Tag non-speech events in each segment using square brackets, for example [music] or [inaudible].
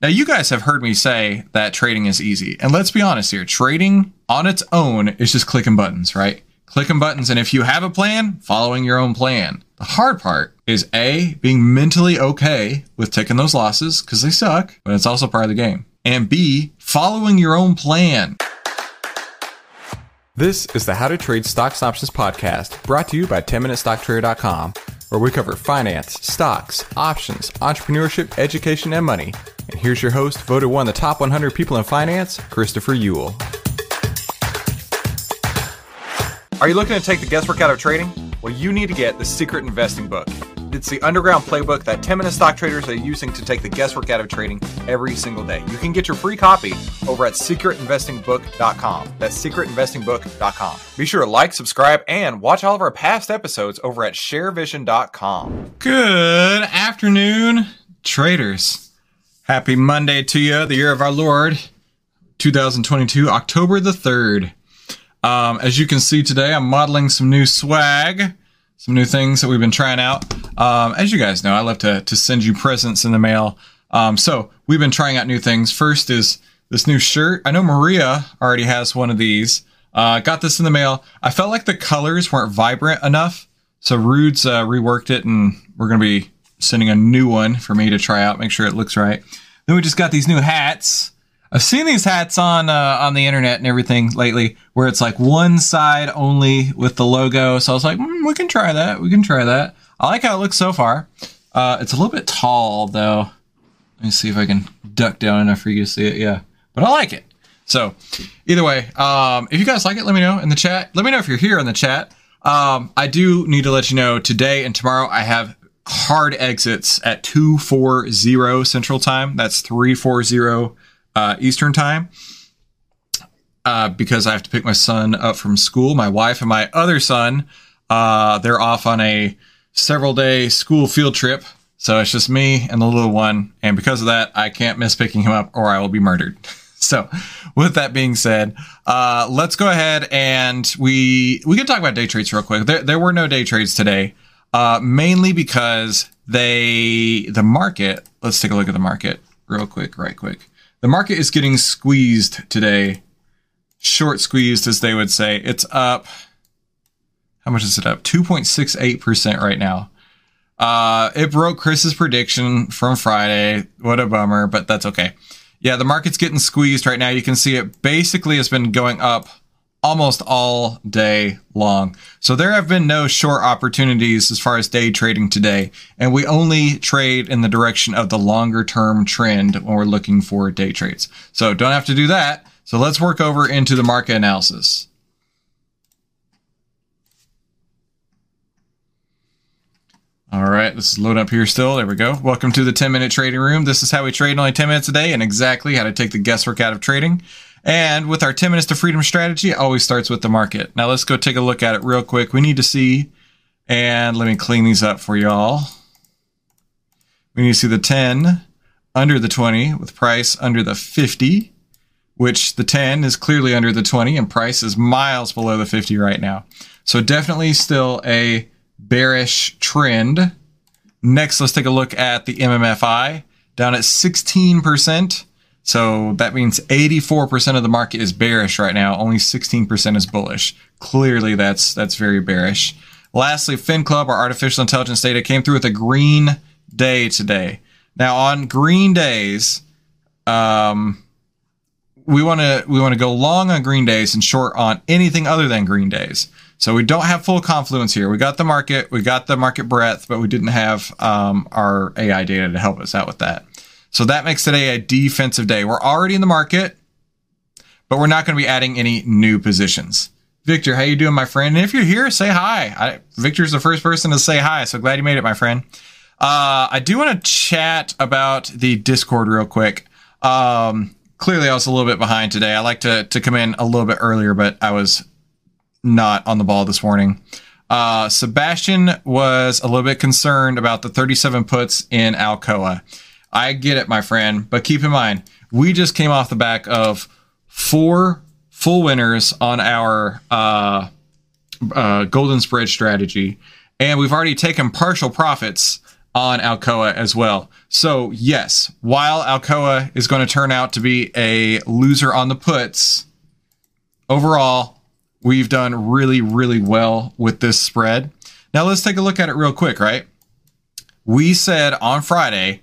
Now, you guys have heard me say that trading is easy. And let's be honest here trading on its own is just clicking buttons, right? Clicking buttons. And if you have a plan, following your own plan. The hard part is A, being mentally okay with taking those losses because they suck, but it's also part of the game. And B, following your own plan. This is the How to Trade Stocks Options podcast brought to you by 10MinuteStockTrader.com, where we cover finance, stocks, options, entrepreneurship, education, and money and here's your host, voted one of the top 100 people in finance, Christopher Uhl. Are you looking to take the guesswork out of trading? Well, you need to get the Secret Investing Book. It's the underground playbook that 10 minute stock traders are using to take the guesswork out of trading every single day. You can get your free copy over at secretinvestingbook.com. That's secretinvestingbook.com. Be sure to like, subscribe, and watch all of our past episodes over at sharevision.com. Good afternoon, traders. Happy Monday to you, the year of our Lord, 2022, October the 3rd. Um, as you can see today, I'm modeling some new swag, some new things that we've been trying out. Um, as you guys know, I love to, to send you presents in the mail. Um, so we've been trying out new things. First is this new shirt. I know Maria already has one of these. Uh, got this in the mail. I felt like the colors weren't vibrant enough. So Rude's uh, reworked it and we're going to be sending a new one for me to try out, make sure it looks right. Then we just got these new hats. I've seen these hats on uh, on the internet and everything lately, where it's like one side only with the logo. So I was like, mm, we can try that. We can try that. I like how it looks so far. Uh, it's a little bit tall though. Let me see if I can duck down enough for you to see it. Yeah, but I like it. So either way, um, if you guys like it, let me know in the chat. Let me know if you're here in the chat. Um, I do need to let you know today and tomorrow I have hard exits at 240 Central Time. That's 340 uh, Eastern Time. Uh, because I have to pick my son up from school. My wife and my other son, uh, they're off on a several day school field trip. So it's just me and the little one. And because of that, I can't miss picking him up or I will be murdered. [laughs] so with that being said, uh, let's go ahead and we, we can talk about day trades real quick. There, there were no day trades today uh, mainly because they the market. Let's take a look at the market real quick, right quick. The market is getting squeezed today, short squeezed as they would say. It's up. How much is it up? Two point six eight percent right now. Uh, it broke Chris's prediction from Friday. What a bummer, but that's okay. Yeah, the market's getting squeezed right now. You can see it basically has been going up almost all day long. So there have been no short opportunities as far as day trading today. And we only trade in the direction of the longer term trend when we're looking for day trades. So don't have to do that. So let's work over into the market analysis. All right, this is loading up here still. There we go. Welcome to the 10 minute trading room. This is how we trade only 10 minutes a day and exactly how to take the guesswork out of trading. And with our 10 minutes to freedom strategy, always starts with the market. Now let's go take a look at it real quick. We need to see, and let me clean these up for y'all. We need to see the 10 under the 20 with price under the 50, which the 10 is clearly under the 20 and price is miles below the 50 right now. So definitely still a bearish trend. Next, let's take a look at the MMFI down at 16%. So that means 84% of the market is bearish right now. Only 16% is bullish. Clearly, that's that's very bearish. Lastly, FinClub, our artificial intelligence data, came through with a green day today. Now, on green days, um, we want to we want to go long on green days and short on anything other than green days. So we don't have full confluence here. We got the market, we got the market breadth, but we didn't have um, our AI data to help us out with that. So that makes today a defensive day. We're already in the market, but we're not going to be adding any new positions. Victor, how you doing, my friend? And if you're here, say hi. I, Victor's the first person to say hi, so glad you made it, my friend. Uh, I do want to chat about the Discord real quick. Um, clearly, I was a little bit behind today. I like to to come in a little bit earlier, but I was not on the ball this morning. Uh, Sebastian was a little bit concerned about the 37 puts in Alcoa. I get it, my friend, but keep in mind, we just came off the back of four full winners on our uh, uh, golden spread strategy, and we've already taken partial profits on Alcoa as well. So, yes, while Alcoa is going to turn out to be a loser on the puts, overall, we've done really, really well with this spread. Now, let's take a look at it real quick, right? We said on Friday,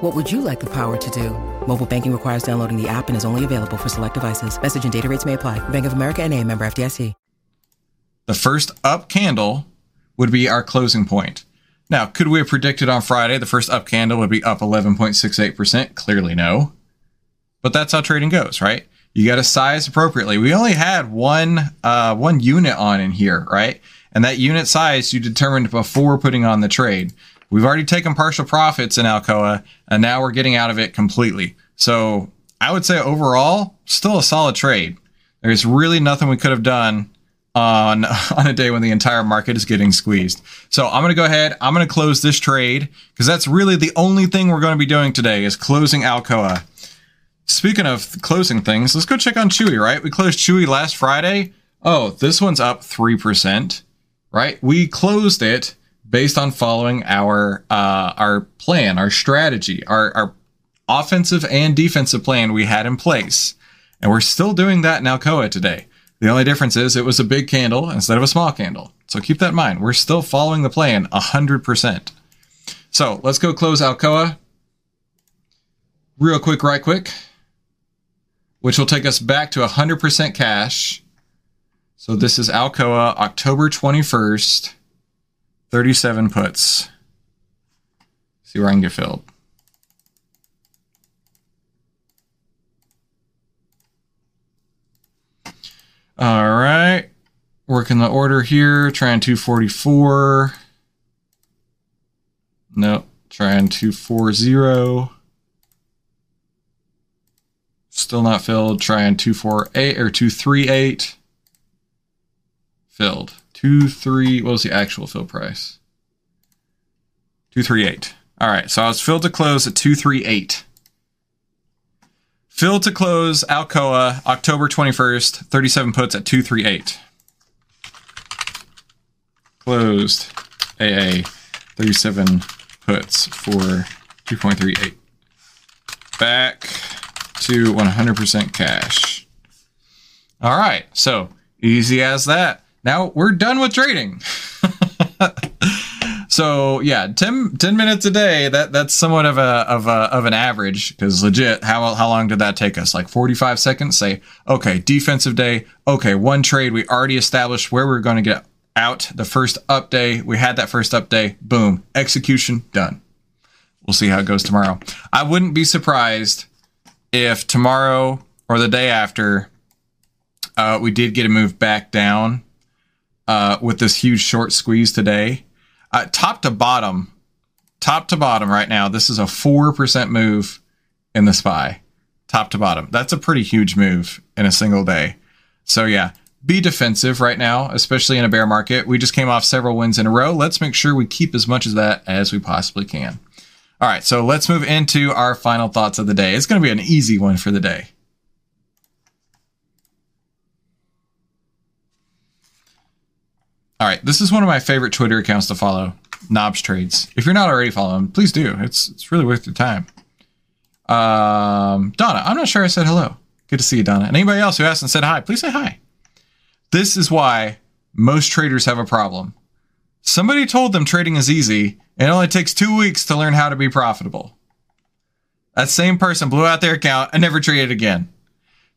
What would you like the power to do? Mobile banking requires downloading the app and is only available for select devices. Message and data rates may apply. Bank of America and a member FDIC. The first up candle would be our closing point. Now, could we have predicted on Friday the first up candle would be up 11.68%? Clearly no. But that's how trading goes, right? You got to size appropriately. We only had one uh, one unit on in here, right? And that unit size you determined before putting on the trade. We've already taken partial profits in Alcoa, and now we're getting out of it completely. So I would say overall, still a solid trade. There's really nothing we could have done on [laughs] on a day when the entire market is getting squeezed. So I'm going to go ahead. I'm going to close this trade because that's really the only thing we're going to be doing today is closing Alcoa. Speaking of closing things, let's go check on Chewy, right? We closed Chewy last Friday. Oh, this one's up 3%, right? We closed it based on following our uh, our plan, our strategy, our, our offensive and defensive plan we had in place. And we're still doing that in Alcoa today. The only difference is it was a big candle instead of a small candle. So keep that in mind. We're still following the plan 100%. So let's go close Alcoa. Real quick, right quick. Which will take us back to 100% cash. So this is Alcoa, October 21st, 37 puts. See where I can get filled. All right. Working the order here. Trying 244. Nope. Trying 240. Still not filled. Trying 248 or 238. Filled. 23. What was the actual fill price? 238. All right. So I was filled to close at 238. Fill to close Alcoa October 21st, 37 puts at 238. Closed AA 37 puts for 2.38. Back to 100% cash. All right, so easy as that. Now we're done with trading. [laughs] So yeah, 10, 10, minutes a day. That that's somewhat of a of a of an average because legit, how how long did that take us? Like forty five seconds. Say okay, defensive day. Okay, one trade. We already established where we are going to get out. The first up day. We had that first up day. Boom, execution done. We'll see how it goes tomorrow. I wouldn't be surprised if tomorrow or the day after uh, we did get a move back down uh, with this huge short squeeze today uh, top to bottom, top to bottom right now, this is a 4% move in the SPY. Top to bottom. That's a pretty huge move in a single day. So, yeah, be defensive right now, especially in a bear market. We just came off several wins in a row. Let's make sure we keep as much of that as we possibly can. All right, so let's move into our final thoughts of the day. It's going to be an easy one for the day. All right, this is one of my favorite Twitter accounts to follow, Knobs Trades. If you're not already following, please do. It's it's really worth your time. Um, Donna, I'm not sure I said hello. Good to see you, Donna. And anybody else who hasn't said hi, please say hi. This is why most traders have a problem. Somebody told them trading is easy, and it only takes two weeks to learn how to be profitable. That same person blew out their account and never traded again.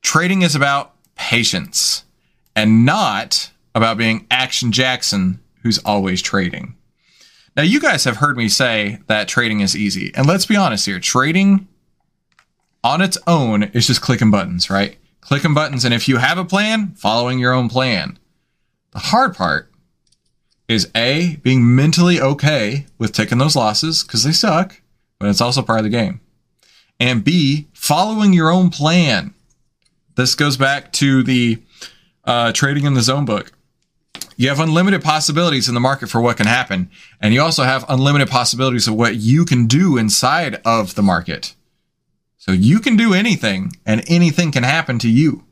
Trading is about patience and not about being Action Jackson, who's always trading. Now, you guys have heard me say that trading is easy. And let's be honest here trading on its own is just clicking buttons, right? Clicking buttons. And if you have a plan, following your own plan. The hard part is A, being mentally okay with taking those losses because they suck, but it's also part of the game. And B, following your own plan. This goes back to the uh, trading in the zone book. You have unlimited possibilities in the market for what can happen. And you also have unlimited possibilities of what you can do inside of the market. So you can do anything and anything can happen to you.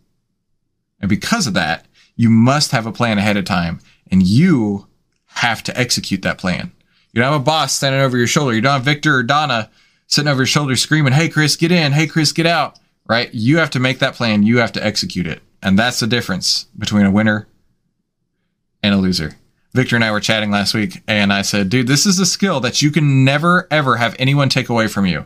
And because of that, you must have a plan ahead of time and you have to execute that plan. You don't have a boss standing over your shoulder. You don't have Victor or Donna sitting over your shoulder screaming, Hey, Chris, get in. Hey, Chris, get out. Right? You have to make that plan. You have to execute it. And that's the difference between a winner and a loser. Victor and I were chatting last week, and I said, dude, this is a skill that you can never, ever have anyone take away from you.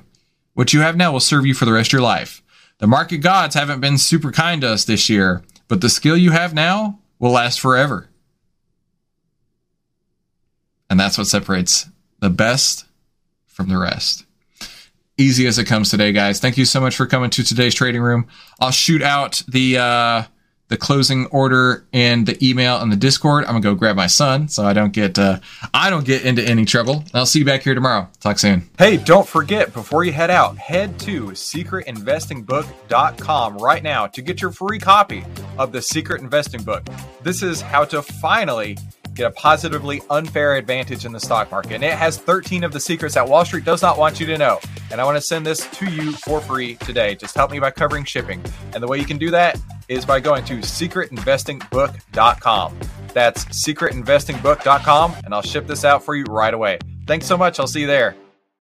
What you have now will serve you for the rest of your life. The market gods haven't been super kind to us this year, but the skill you have now will last forever. And that's what separates the best from the rest. Easy as it comes today, guys. Thank you so much for coming to today's trading room. I'll shoot out the uh, the closing order and the email and the Discord. I'm gonna go grab my son so I don't get uh, I don't get into any trouble. I'll see you back here tomorrow. Talk soon. Hey, don't forget before you head out, head to secretinvestingbook.com right now to get your free copy of the Secret Investing Book. This is how to finally get a positively unfair advantage in the stock market. And it has 13 of the secrets that Wall Street does not want you to know. And I want to send this to you for free today. Just help me by covering shipping. And the way you can do that is by going to secretinvestingbook.com. That's secretinvestingbook.com, and I'll ship this out for you right away. Thanks so much. I'll see you there.